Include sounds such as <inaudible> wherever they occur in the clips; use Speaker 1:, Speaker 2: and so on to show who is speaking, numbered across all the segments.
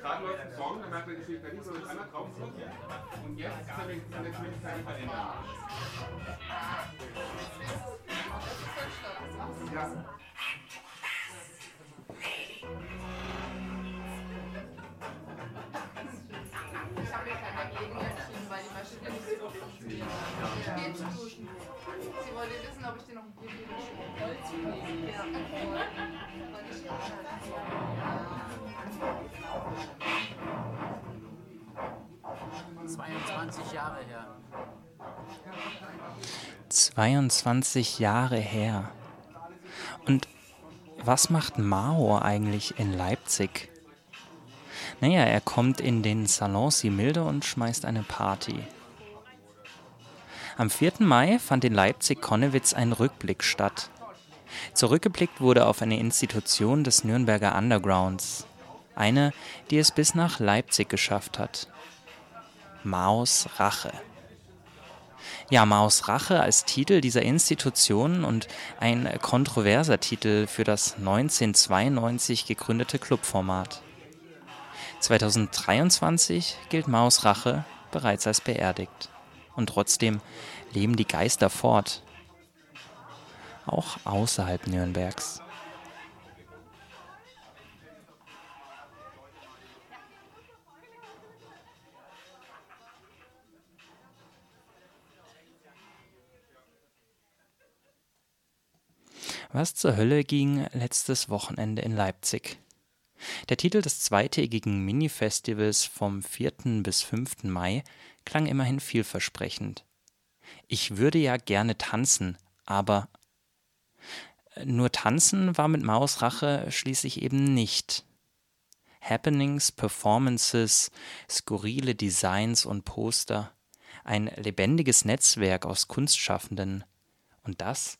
Speaker 1: gerade läuft ein Song, dann merkt man, die Schwierigkeit nicht, sondern einmal drauf und jetzt ist er der. Ja.
Speaker 2: Ich habe mir kein dagegen entschieden, weil die Maschine nicht so gut funktioniert. Ich gehe zu duschen. Sie wollte wissen, ob ich dir noch ein Bier gebe. Ja. Weil ich
Speaker 3: Ja. 22 Jahre her.
Speaker 4: 22 Jahre her. Und was macht Mao eigentlich in Leipzig? Naja, er kommt in den Salon Similde und schmeißt eine Party. Am 4. Mai fand in Leipzig-Konnewitz ein Rückblick statt. Zurückgeblickt wurde auf eine Institution des Nürnberger Undergrounds. Eine, die es bis nach Leipzig geschafft hat. Maos Rache. Ja, Maos Rache als Titel dieser Institution und ein kontroverser Titel für das 1992 gegründete Clubformat. 2023 gilt Maos Rache bereits als beerdigt. Und trotzdem leben die Geister fort. Auch außerhalb Nürnbergs. Was zur Hölle ging letztes Wochenende in Leipzig? Der Titel des zweitägigen Mini-Festivals vom 4. bis 5. Mai klang immerhin vielversprechend. Ich würde ja gerne tanzen, aber nur tanzen war mit Maus Rache schließlich eben nicht. Happenings, Performances, skurrile Designs und Poster, ein lebendiges Netzwerk aus Kunstschaffenden und das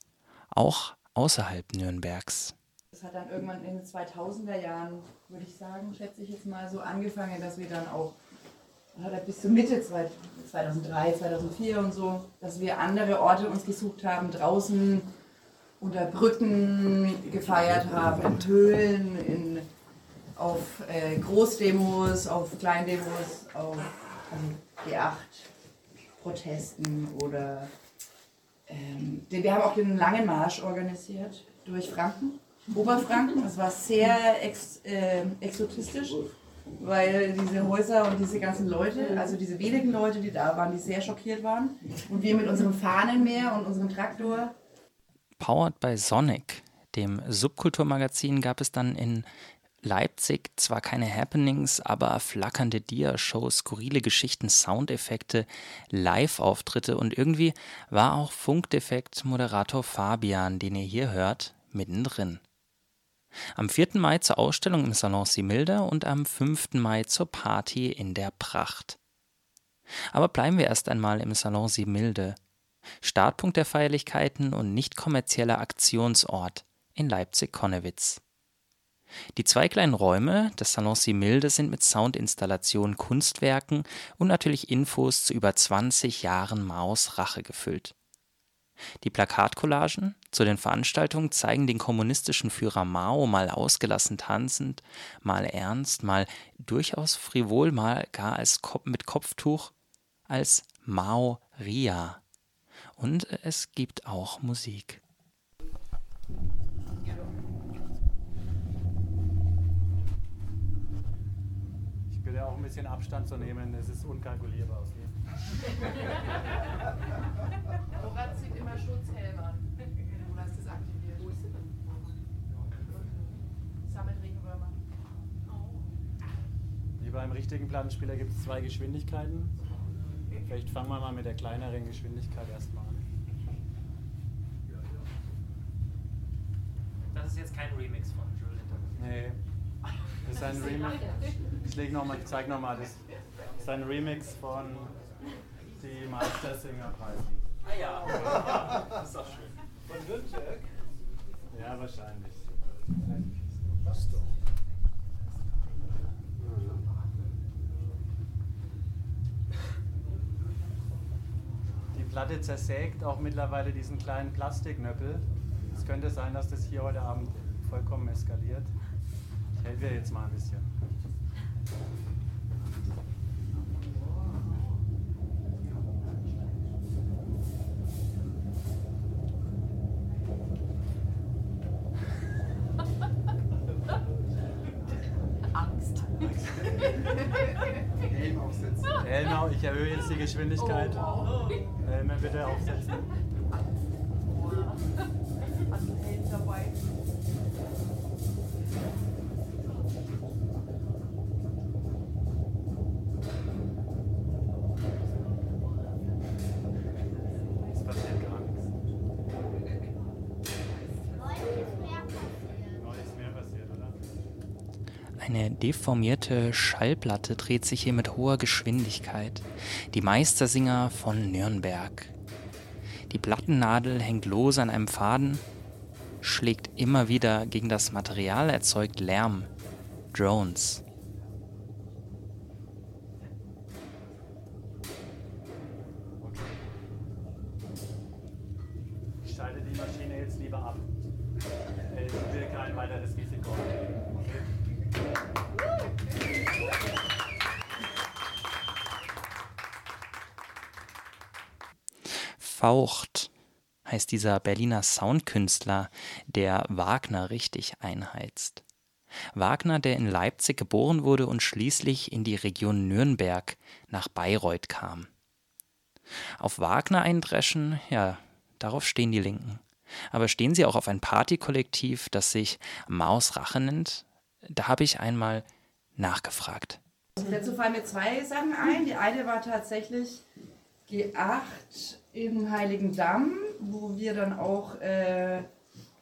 Speaker 4: auch außerhalb Nürnbergs.
Speaker 5: Das hat dann irgendwann in den 2000er Jahren, würde ich sagen, schätze ich jetzt mal so angefangen, dass wir dann auch bis zur Mitte 2003, 2004 und so, dass wir andere Orte uns gesucht haben, draußen unter Brücken gefeiert haben, in Tölen, in, auf äh, Großdemos, auf Kleindemos, auf also G8-Protesten oder ähm, wir haben auch den langen Marsch organisiert durch Franken, Oberfranken. Das war sehr ex, äh, exotistisch, weil diese Häuser und diese ganzen Leute, also diese wenigen Leute, die da waren, die sehr schockiert waren. Und wir mit unserem Fahnenmeer und unserem Traktor.
Speaker 4: Powered by Sonic, dem Subkulturmagazin, gab es dann in Leipzig zwar keine Happenings, aber flackernde Dia-Shows, skurrile Geschichten, Soundeffekte, Live-Auftritte und irgendwie war auch Funkdefekt-Moderator Fabian, den ihr hier hört, mittendrin. Am 4. Mai zur Ausstellung im Salon Similda und am 5. Mai zur Party in der Pracht. Aber bleiben wir erst einmal im Salon Similde. Startpunkt der Feierlichkeiten und nicht kommerzieller Aktionsort in Leipzig-Konnewitz. Die zwei kleinen Räume des Salon Similde sind mit Soundinstallationen, Kunstwerken und natürlich Infos zu über 20 Jahren Maus Rache gefüllt. Die Plakatcollagen zu den Veranstaltungen zeigen den kommunistischen Führer Mao mal ausgelassen tanzend, mal ernst, mal durchaus frivol, mal gar als Kopf mit Kopftuch, als Mao Ria. Und es gibt auch Musik.
Speaker 6: Bitte auch ein bisschen Abstand zu nehmen, es ist unkalkulierbar aus hier. <laughs>
Speaker 2: Murat zieht immer Schutzhelm an. Oder ist das aktiviert? Wo ist denn? Sammelt Regenwürmer.
Speaker 6: Wie beim richtigen Plattenspieler gibt es zwei Geschwindigkeiten. Vielleicht fangen wir mal mit der kleineren Geschwindigkeit erstmal an.
Speaker 3: Das ist jetzt kein Remix von Jules
Speaker 6: Nee. <laughs> Das ist ein Remix. Ich, leg noch mal, ich zeig nochmal. Das ist ein Remix von die Meistersinger-Preise.
Speaker 3: Ah ja, das ist doch schön.
Speaker 6: Von Nürnberg? Ja, wahrscheinlich.
Speaker 7: Was doch.
Speaker 6: Die Platte zersägt auch mittlerweile diesen kleinen Plastiknöppel. Es könnte sein, dass das hier heute Abend vollkommen eskaliert. Ich helfe dir jetzt mal ein bisschen.
Speaker 2: Angst.
Speaker 1: Helm aufsetzen.
Speaker 6: Helm, ich erhöhe jetzt die Geschwindigkeit.
Speaker 2: Oh, wow.
Speaker 6: Helme bitte aufsetzen.
Speaker 2: Hast du einen Helm dabei?
Speaker 6: Es passiert gar nichts. Neulich ist mehr passiert, oder?
Speaker 4: Eine deformierte Schallplatte dreht sich hier mit hoher Geschwindigkeit. Die Meistersinger von Nürnberg. Die Plattennadel hängt lose an einem Faden, schlägt immer wieder gegen das Material, erzeugt Lärm. Drones.
Speaker 6: Ich schalte die Maschine jetzt lieber ab. Äh, Ich will kein weiteres Risiko eingehen. Okay?
Speaker 4: Faucht heißt dieser Berliner Soundkünstler, der Wagner richtig einheizt. Wagner, der in Leipzig geboren wurde und schließlich in die Region Nürnberg nach Bayreuth kam. Auf Wagner eindreschen, ja, darauf stehen die Linken. Aber stehen sie auch auf ein Partykollektiv, das sich Maus Rache nennt? Da habe ich einmal nachgefragt.
Speaker 5: Dazu fallen mir zwei Sachen ein. Die eine war tatsächlich G8 im Heiligen Damm, wo wir dann auch äh, ein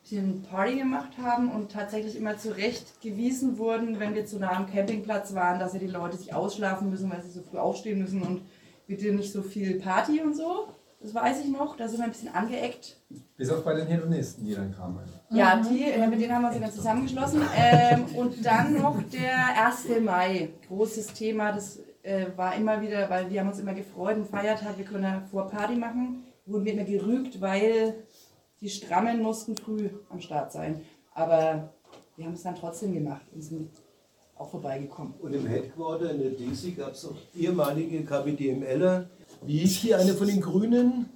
Speaker 5: bisschen Party gemacht haben und tatsächlich immer zurechtgewiesen wurden, wenn wir zu nah am Campingplatz waren, dass ja die Leute sich ausschlafen müssen, weil sie so früh aufstehen müssen und bitte nicht so viel Party und so. Das weiß ich noch, da sind wir ein bisschen angeeckt.
Speaker 7: Bis auf bei den Hedonisten, die dann kamen.
Speaker 5: Ja, die, äh, mit denen haben wir uns dann zusammengeschlossen. Ähm, und dann noch der 1. Mai. Großes Thema, das äh, war immer wieder, weil wir haben uns immer gefreut, ein Feiertag, wir können ja vor Party machen. Wurden wir immer gerügt, weil die Strammen mussten früh am Start sein. Aber wir haben es dann trotzdem gemacht und sind auch vorbeigekommen.
Speaker 8: Und im Headquarter in der DC gab es auch ehemalige KPDMLer. Wie hieß hier eine von den Grünen?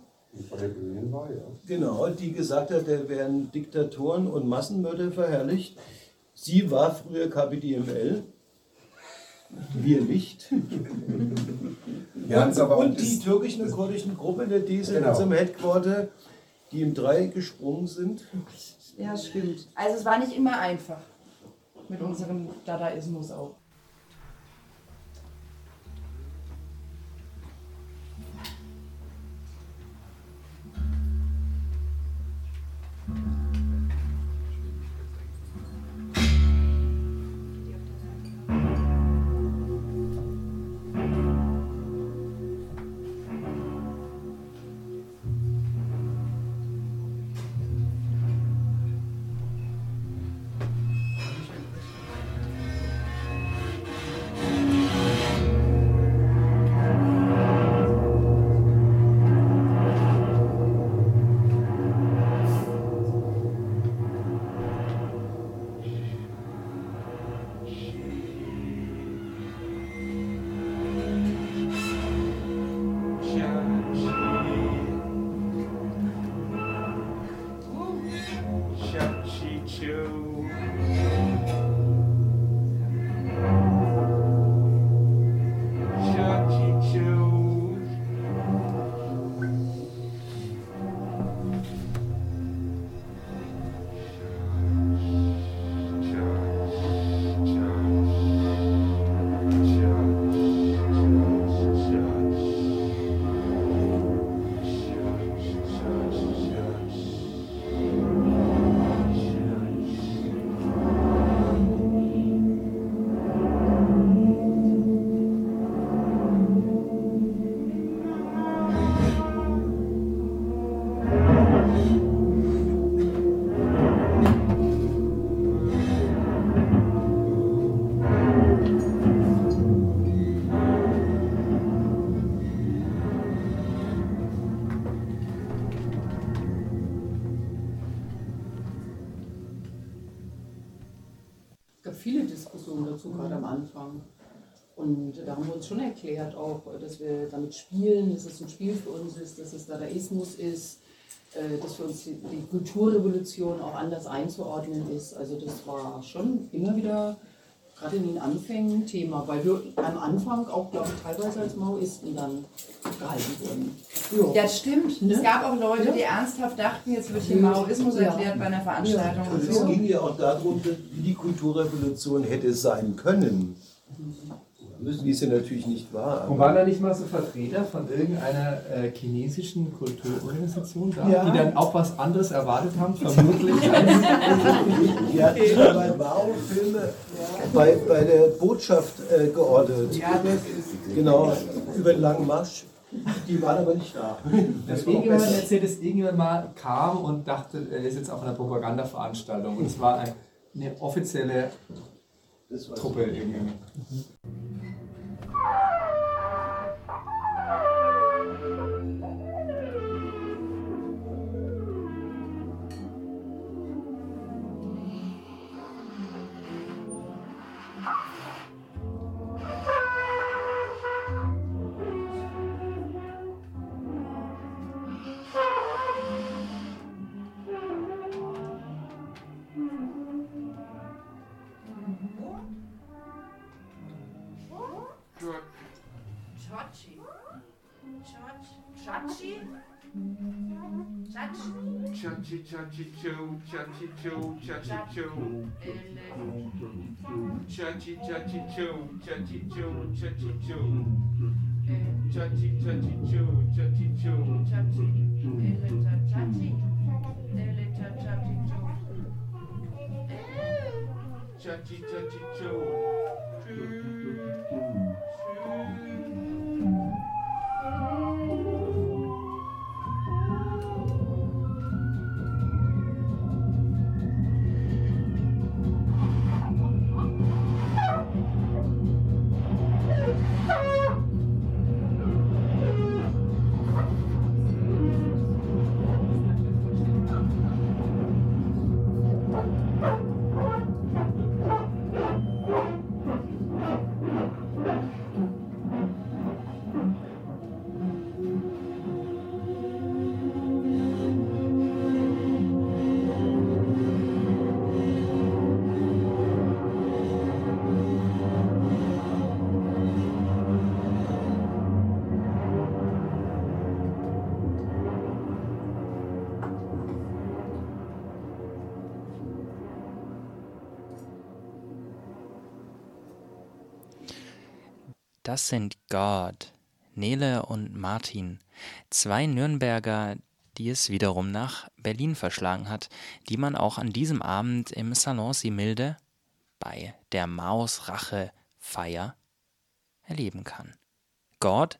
Speaker 9: Von der Grünen war, ja.
Speaker 8: Genau, die gesagt hat, da werden Diktatoren und Massenmörder verherrlicht. Sie war früher KPDML. Wir nicht.
Speaker 7: Ja,
Speaker 8: und,
Speaker 7: aber
Speaker 8: und die türkischen und kurdischen Gruppe in der DC in
Speaker 7: Genau.
Speaker 8: unserem Headquarter, die im Dreieck gesprungen sind.
Speaker 5: Ja, stimmt. Also es war nicht immer einfach mit unserem Dadaismus auch.
Speaker 10: Es gab viele Diskussionen dazu, gerade am Anfang. Und da haben wir uns schon erklärt, auch, dass wir damit spielen, dass es ein Spiel für uns ist, dass es Dadaismus ist, äh, dass für uns die Kulturrevolution auch anders einzuordnen ist. Also das war schon immer wieder gerade in den Anfängen Thema, weil wir am Anfang auch, glaube ich, teilweise als Maoisten dann gehalten wurden.
Speaker 5: Ja, stimmt.
Speaker 10: Ne?
Speaker 5: Es gab auch Leute,
Speaker 10: Ja.
Speaker 5: die ernsthaft dachten, jetzt wird hier Maoismus
Speaker 10: Ja.
Speaker 5: erklärt bei einer Veranstaltung
Speaker 8: Und
Speaker 5: und
Speaker 8: es ging ja auch darum, wie die Kulturrevolution hätte sein können. Wie es ja natürlich nicht war.
Speaker 7: Und waren da nicht mal so Vertreter von irgendeiner äh, chinesischen Kulturorganisation da,
Speaker 8: Ja.
Speaker 7: die dann auch was anderes erwartet haben, <laughs> vermutlich? als-
Speaker 8: Die hatten sich bei Mao-Filme bei, bei der Botschaft äh, geordert.
Speaker 7: Ja, das ist-
Speaker 8: Genau, über den langen Marsch. Die waren aber nicht da.
Speaker 7: Dass irgendjemand erzählt, dass irgendjemand mal kam und dachte, er ist jetzt auf einer Propagandaveranstaltung. Und es war ein, eine offizielle Truppe irgendwie.
Speaker 2: Oh! cha chi
Speaker 1: cha chi cho cha chi cho cha chi cho cha chi cha chi cho cha chi cho cha chi
Speaker 2: cho cha chi
Speaker 1: cha chi cho cha chi cho
Speaker 2: cha chi ele cha cha chi ele cha cha chi cho
Speaker 1: cha chi cha chi cho
Speaker 4: Das sind God, Nele und Martin, zwei Nürnberger, die es wiederum nach Berlin verschlagen hat, die man auch an diesem Abend im Salon Similde bei der Maus Rache Feier erleben kann. God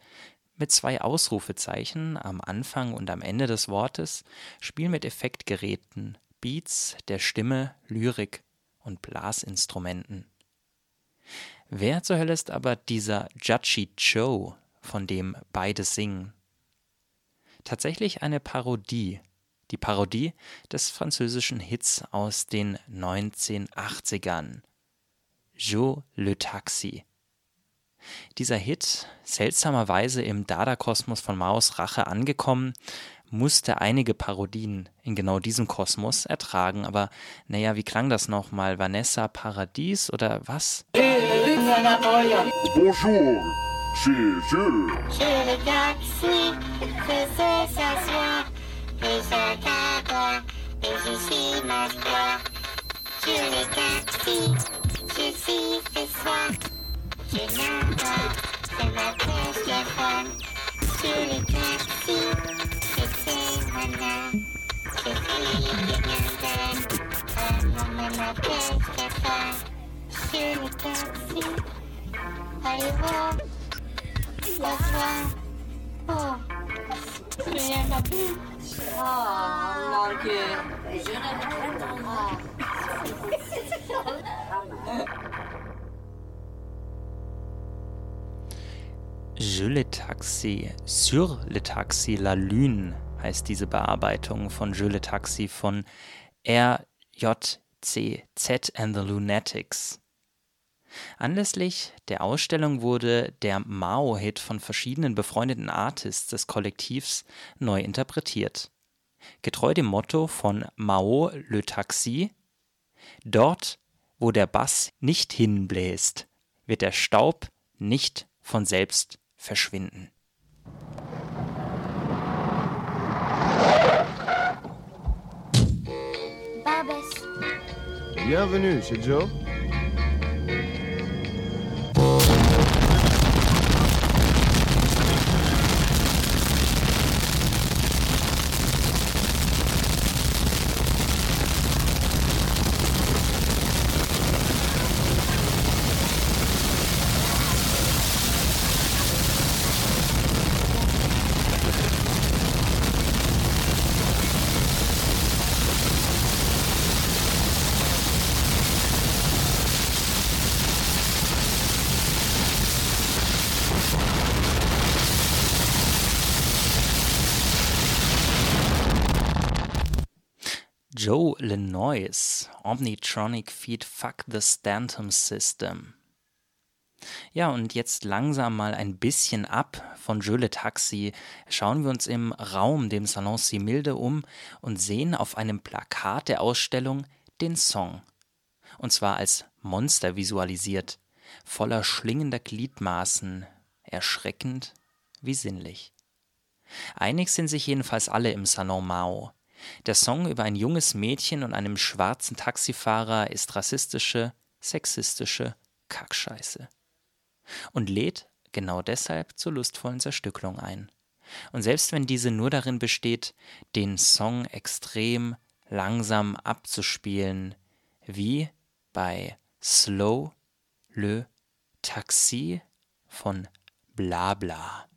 Speaker 4: mit zwei Ausrufezeichen am Anfang und am Ende des Wortes, Spiel mit Effektgeräten, Beats der Stimme, Lyrik und Blasinstrumenten. Wer zur Hölle ist aber dieser Judgy Joe, von dem beide singen? Tatsächlich eine Parodie. Die Parodie des französischen Hits aus den 1980ern. Joe le Taxi. Dieser Hit, seltsamerweise im Dada-Kosmos von Maos Rache angekommen, musste einige Parodien in genau diesem Kosmos ertragen. Aber naja, wie klang das nochmal? Vanessa Paradies oder was?
Speaker 11: Bonjour, c'est.
Speaker 12: Je le taxi, je sais s'asseoir, et je t'aboie, et je suis ma joie. Je le taxi, je suis ce soir, je n'aboie, je m'appelle le fun. Je le taxi, je sais mon âme, je suis homme m'appelle Stéphane. Je le taxi, voir. La joie. Oh.
Speaker 13: Oh, m'attends
Speaker 4: Je le Taxi, Sur le Taxi, La Lune heißt diese Bearbeitung von Je le Taxi von RJCZ and the Lunatics. Anlässlich der Ausstellung wurde der Mao-Hit von verschiedenen befreundeten Artists des Kollektivs neu interpretiert. Getreu dem Motto von Mao Le Taxi: Dort, wo der Bass nicht hinbläst, wird der Staub nicht von selbst verschwinden.
Speaker 12: Barbès.
Speaker 14: Bienvenue chez Joe.
Speaker 4: Joe Lenois, Omnitronic Feed Fuck the Stanton System. Ja, und jetzt langsam mal ein bisschen ab von Le Taxi. Schauen wir uns im Raum, dem Salon Similde, um und sehen auf einem Plakat der Ausstellung den Song. Und zwar als Monster visualisiert, voller schlingender Gliedmaßen, erschreckend wie sinnlich. Einig sind sich jedenfalls alle im Salon Mao. Der Song über ein junges Mädchen und einem schwarzen Taxifahrer ist rassistische, sexistische Kackscheiße. Und lädt genau deshalb zur lustvollen Zerstückelung ein. Und selbst wenn diese nur darin besteht, den Song extrem langsam abzuspielen, wie bei Slow Le Taxi von Blabla.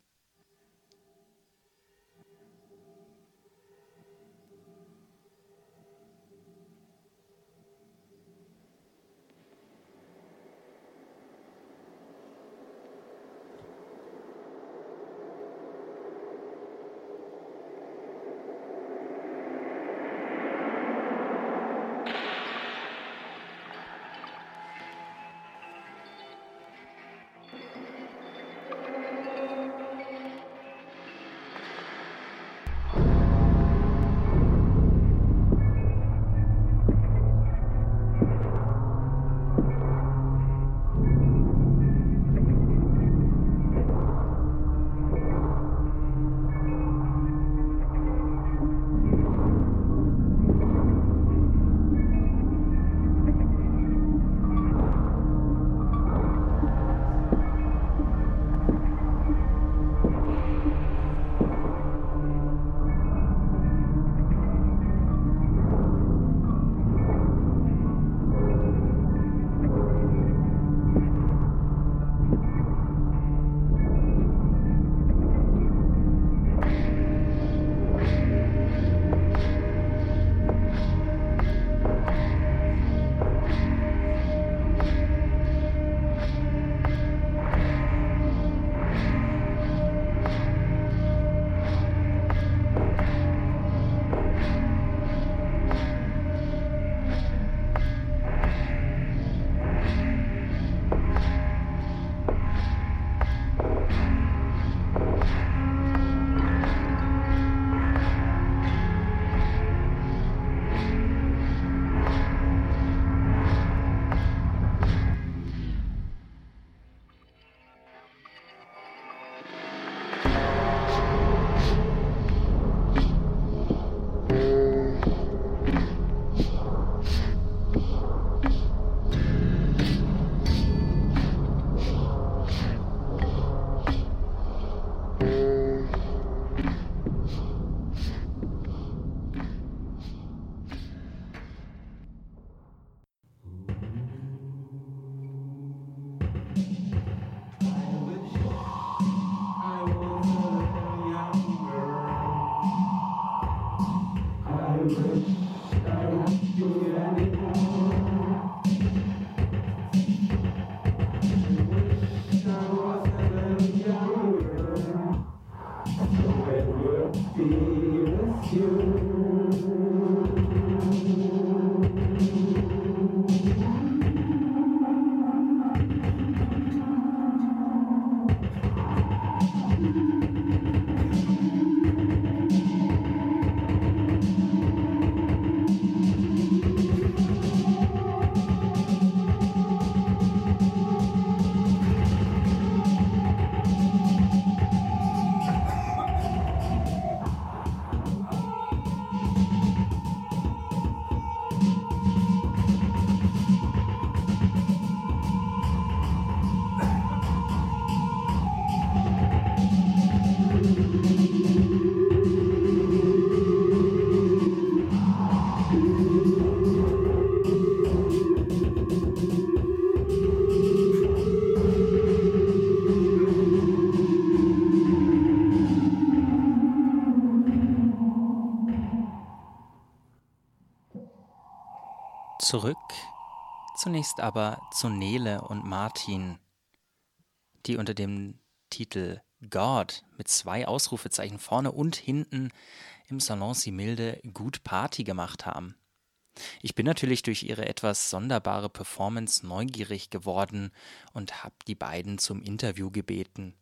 Speaker 4: you. Zurück. Zunächst aber zu Nele und Martin, die unter dem Titel God mit zwei Ausrufezeichen vorne und hinten im Salon Similde gut Party gemacht haben. Ich bin natürlich durch ihre etwas sonderbare Performance neugierig geworden und habe die beiden zum Interview gebeten.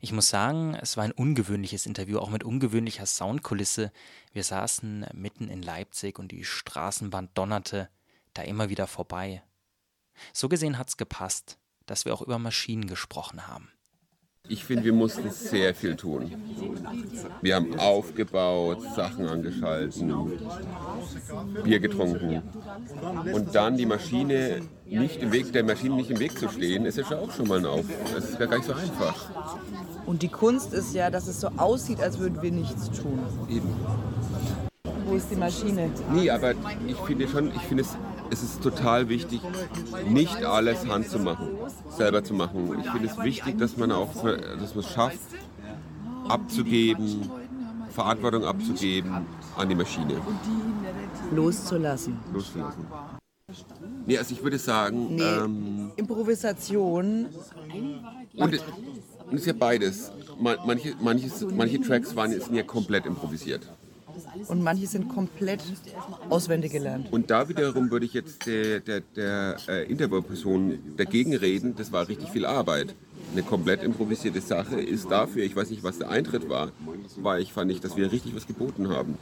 Speaker 4: Ich muss sagen, es war ein ungewöhnliches Interview, auch mit ungewöhnlicher Soundkulisse. Wir saßen mitten in Leipzig und die Straßenbahn donnerte da immer wieder vorbei. So gesehen hat's gepasst, dass wir auch über Maschinen gesprochen haben.
Speaker 15: Ich finde, wir mussten sehr viel tun. Wir haben aufgebaut, Sachen angeschalten, Bier getrunken. Und dann die Maschine nicht im Weg, der Maschine nicht im Weg zu stehen, ist ja auch schon mal ein Auf. Das ist ja gar nicht so einfach.
Speaker 16: Und die Kunst ist ja, dass es so aussieht, als würden wir nichts tun.
Speaker 15: Eben.
Speaker 16: Wo ist die Maschine?
Speaker 15: Nee, aber ich finde schon, ich finde es, es ist total wichtig, nicht alles Hand zu machen, selber zu machen. Ich finde es wichtig, dass man auch, dass man es schafft, abzugeben, Verantwortung abzugeben an die Maschine.
Speaker 16: Loszulassen.
Speaker 15: Loszulassen. Nee, also ich würde sagen,
Speaker 16: Nee,
Speaker 15: ähm,
Speaker 16: Improvisation.
Speaker 15: und, es- und ist ja beides. Ma- Manche, manches, manche Tracks waren, sind ja komplett improvisiert.
Speaker 16: Und manche sind komplett auswendig gelernt.
Speaker 15: Und da wiederum würde ich jetzt der, der, der äh, Interviewperson dagegen reden, das war richtig viel Arbeit. Eine komplett improvisierte Sache ist dafür, ich weiß nicht, was der Eintritt war, war ich, fand ich, dass wir richtig was geboten haben.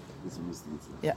Speaker 16: Ja.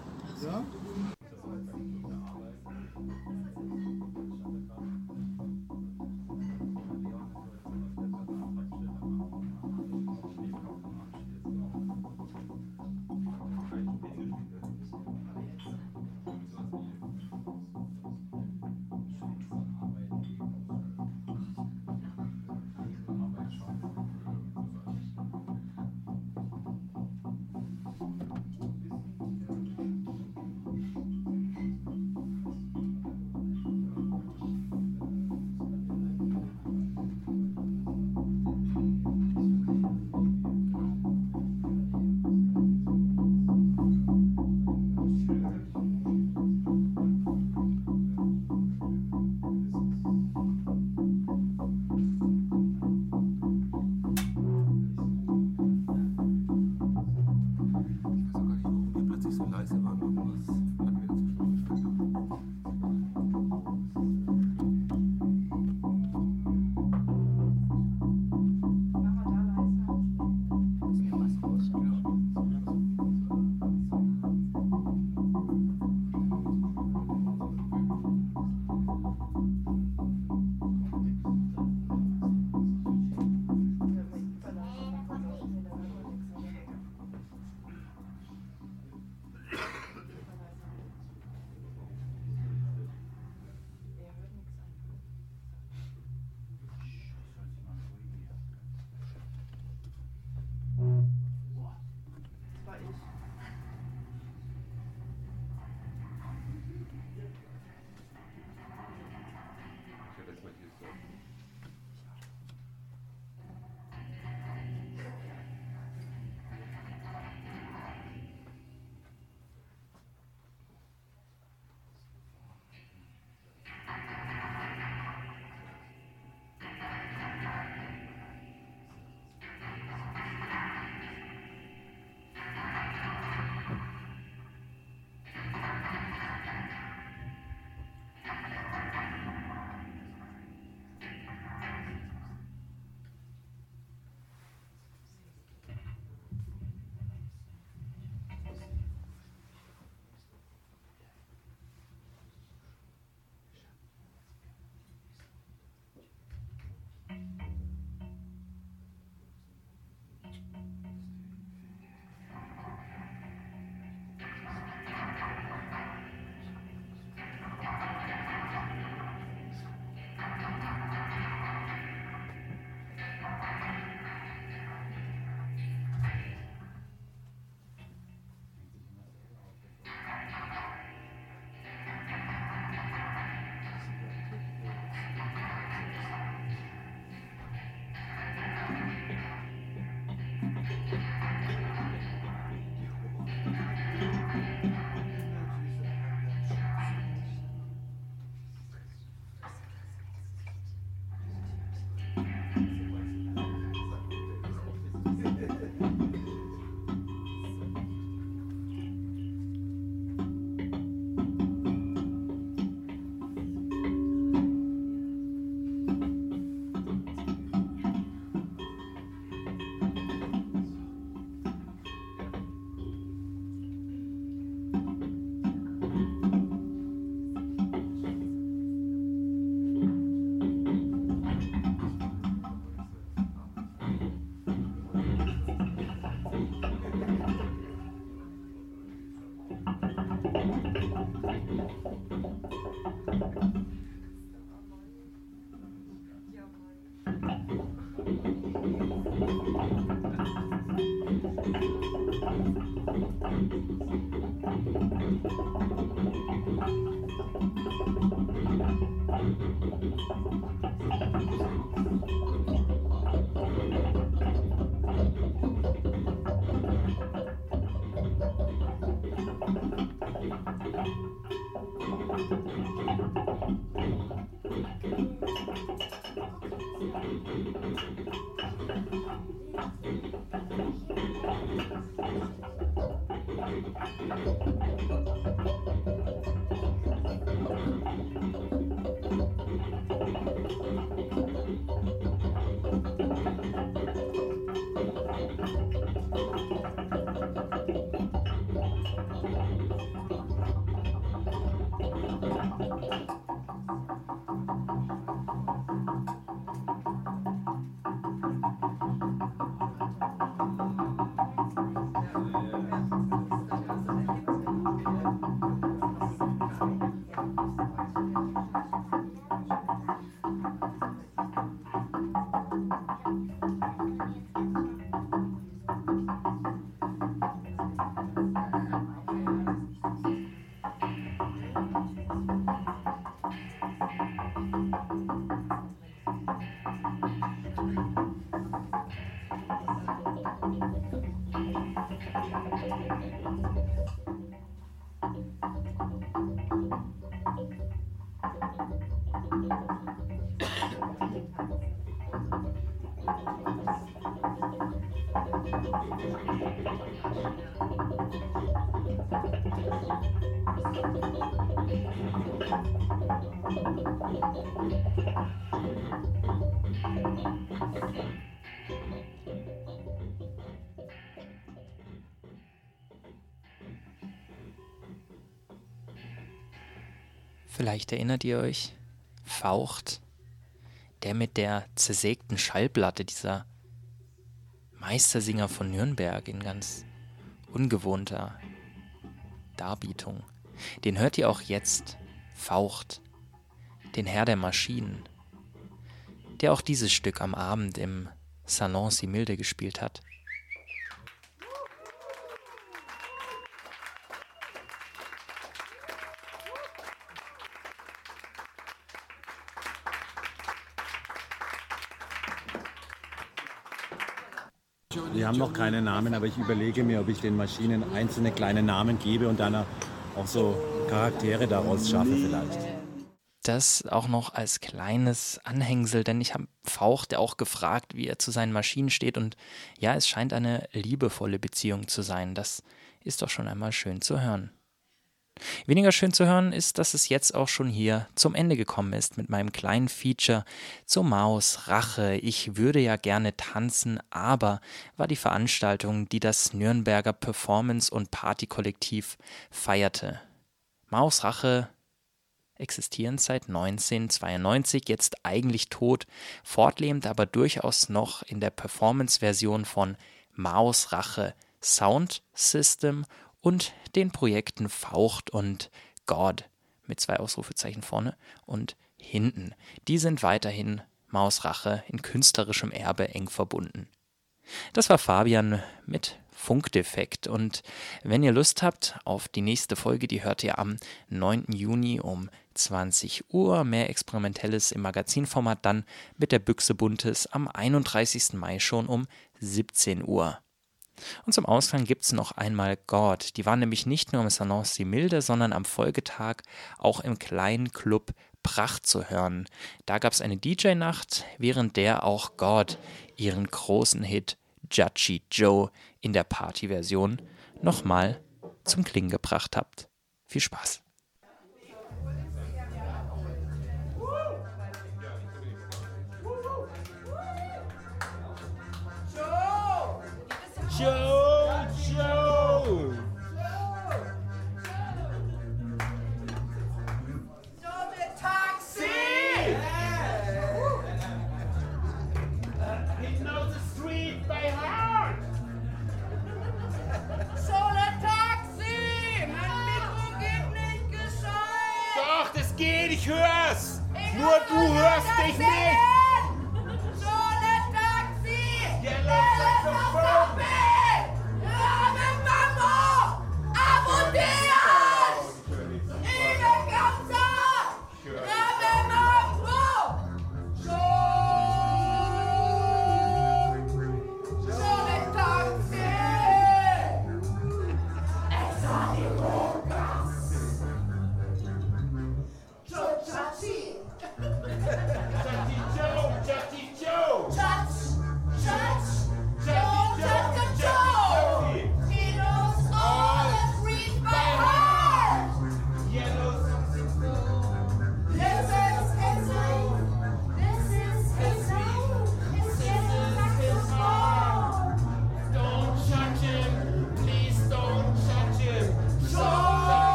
Speaker 4: Vielleicht erinnert ihr euch, Faucht, der mit der zersägten Schallplatte, dieser Meistersinger von Nürnberg in ganz ungewohnter Darbietung. Den hört ihr auch jetzt, Faucht, den Herr der Maschinen, der auch dieses Stück am Abend im Salon Similde gespielt hat.
Speaker 17: Wir haben noch keine Namen, aber ich überlege mir, ob ich den Maschinen einzelne kleine Namen gebe und dann auch so Charaktere daraus schaffe vielleicht.
Speaker 4: Das auch noch als kleines Anhängsel, denn ich habe Faucht auch gefragt, wie er zu seinen Maschinen steht und ja, es scheint eine liebevolle Beziehung zu sein. Das ist doch schon einmal schön zu hören. Weniger schön zu hören ist, dass es jetzt auch schon hier zum Ende gekommen ist mit meinem kleinen Feature zur Maus Rache. Ich würde ja gerne tanzen, aber war die Veranstaltung, die das Nürnberger Performance- und Partykollektiv feierte. Maus Rache existieren seit 1992, jetzt eigentlich tot, fortlebend aber durchaus noch in der Performance-Version von Maus Rache Sound System und den Projekten Faucht und God mit zwei Ausrufezeichen vorne und hinten. Die sind weiterhin Mausrache in künstlerischem Erbe eng verbunden. Das war Fabian mit Funkdefekt und wenn ihr Lust habt auf die nächste Folge, die hört ihr am 9. Juni um 20 Uhr. Mehr Experimentelles im Magazinformat dann mit der Büchse Buntes am 31. Mai schon um 17 Uhr. Und zum Ausklang gibt es noch einmal God. Die waren nämlich nicht nur im Salon Similde, sondern am Folgetag auch im kleinen Club Pracht zu hören. Da gab es eine DJ-Nacht, während der auch God ihren großen Hit Judgy Joe in der Partyversion nochmal zum Klingen gebracht habt. Viel Spaß!
Speaker 2: Mein Mikro geht
Speaker 1: ich hör's.
Speaker 2: Ich
Speaker 1: Nur du hörst dich nicht.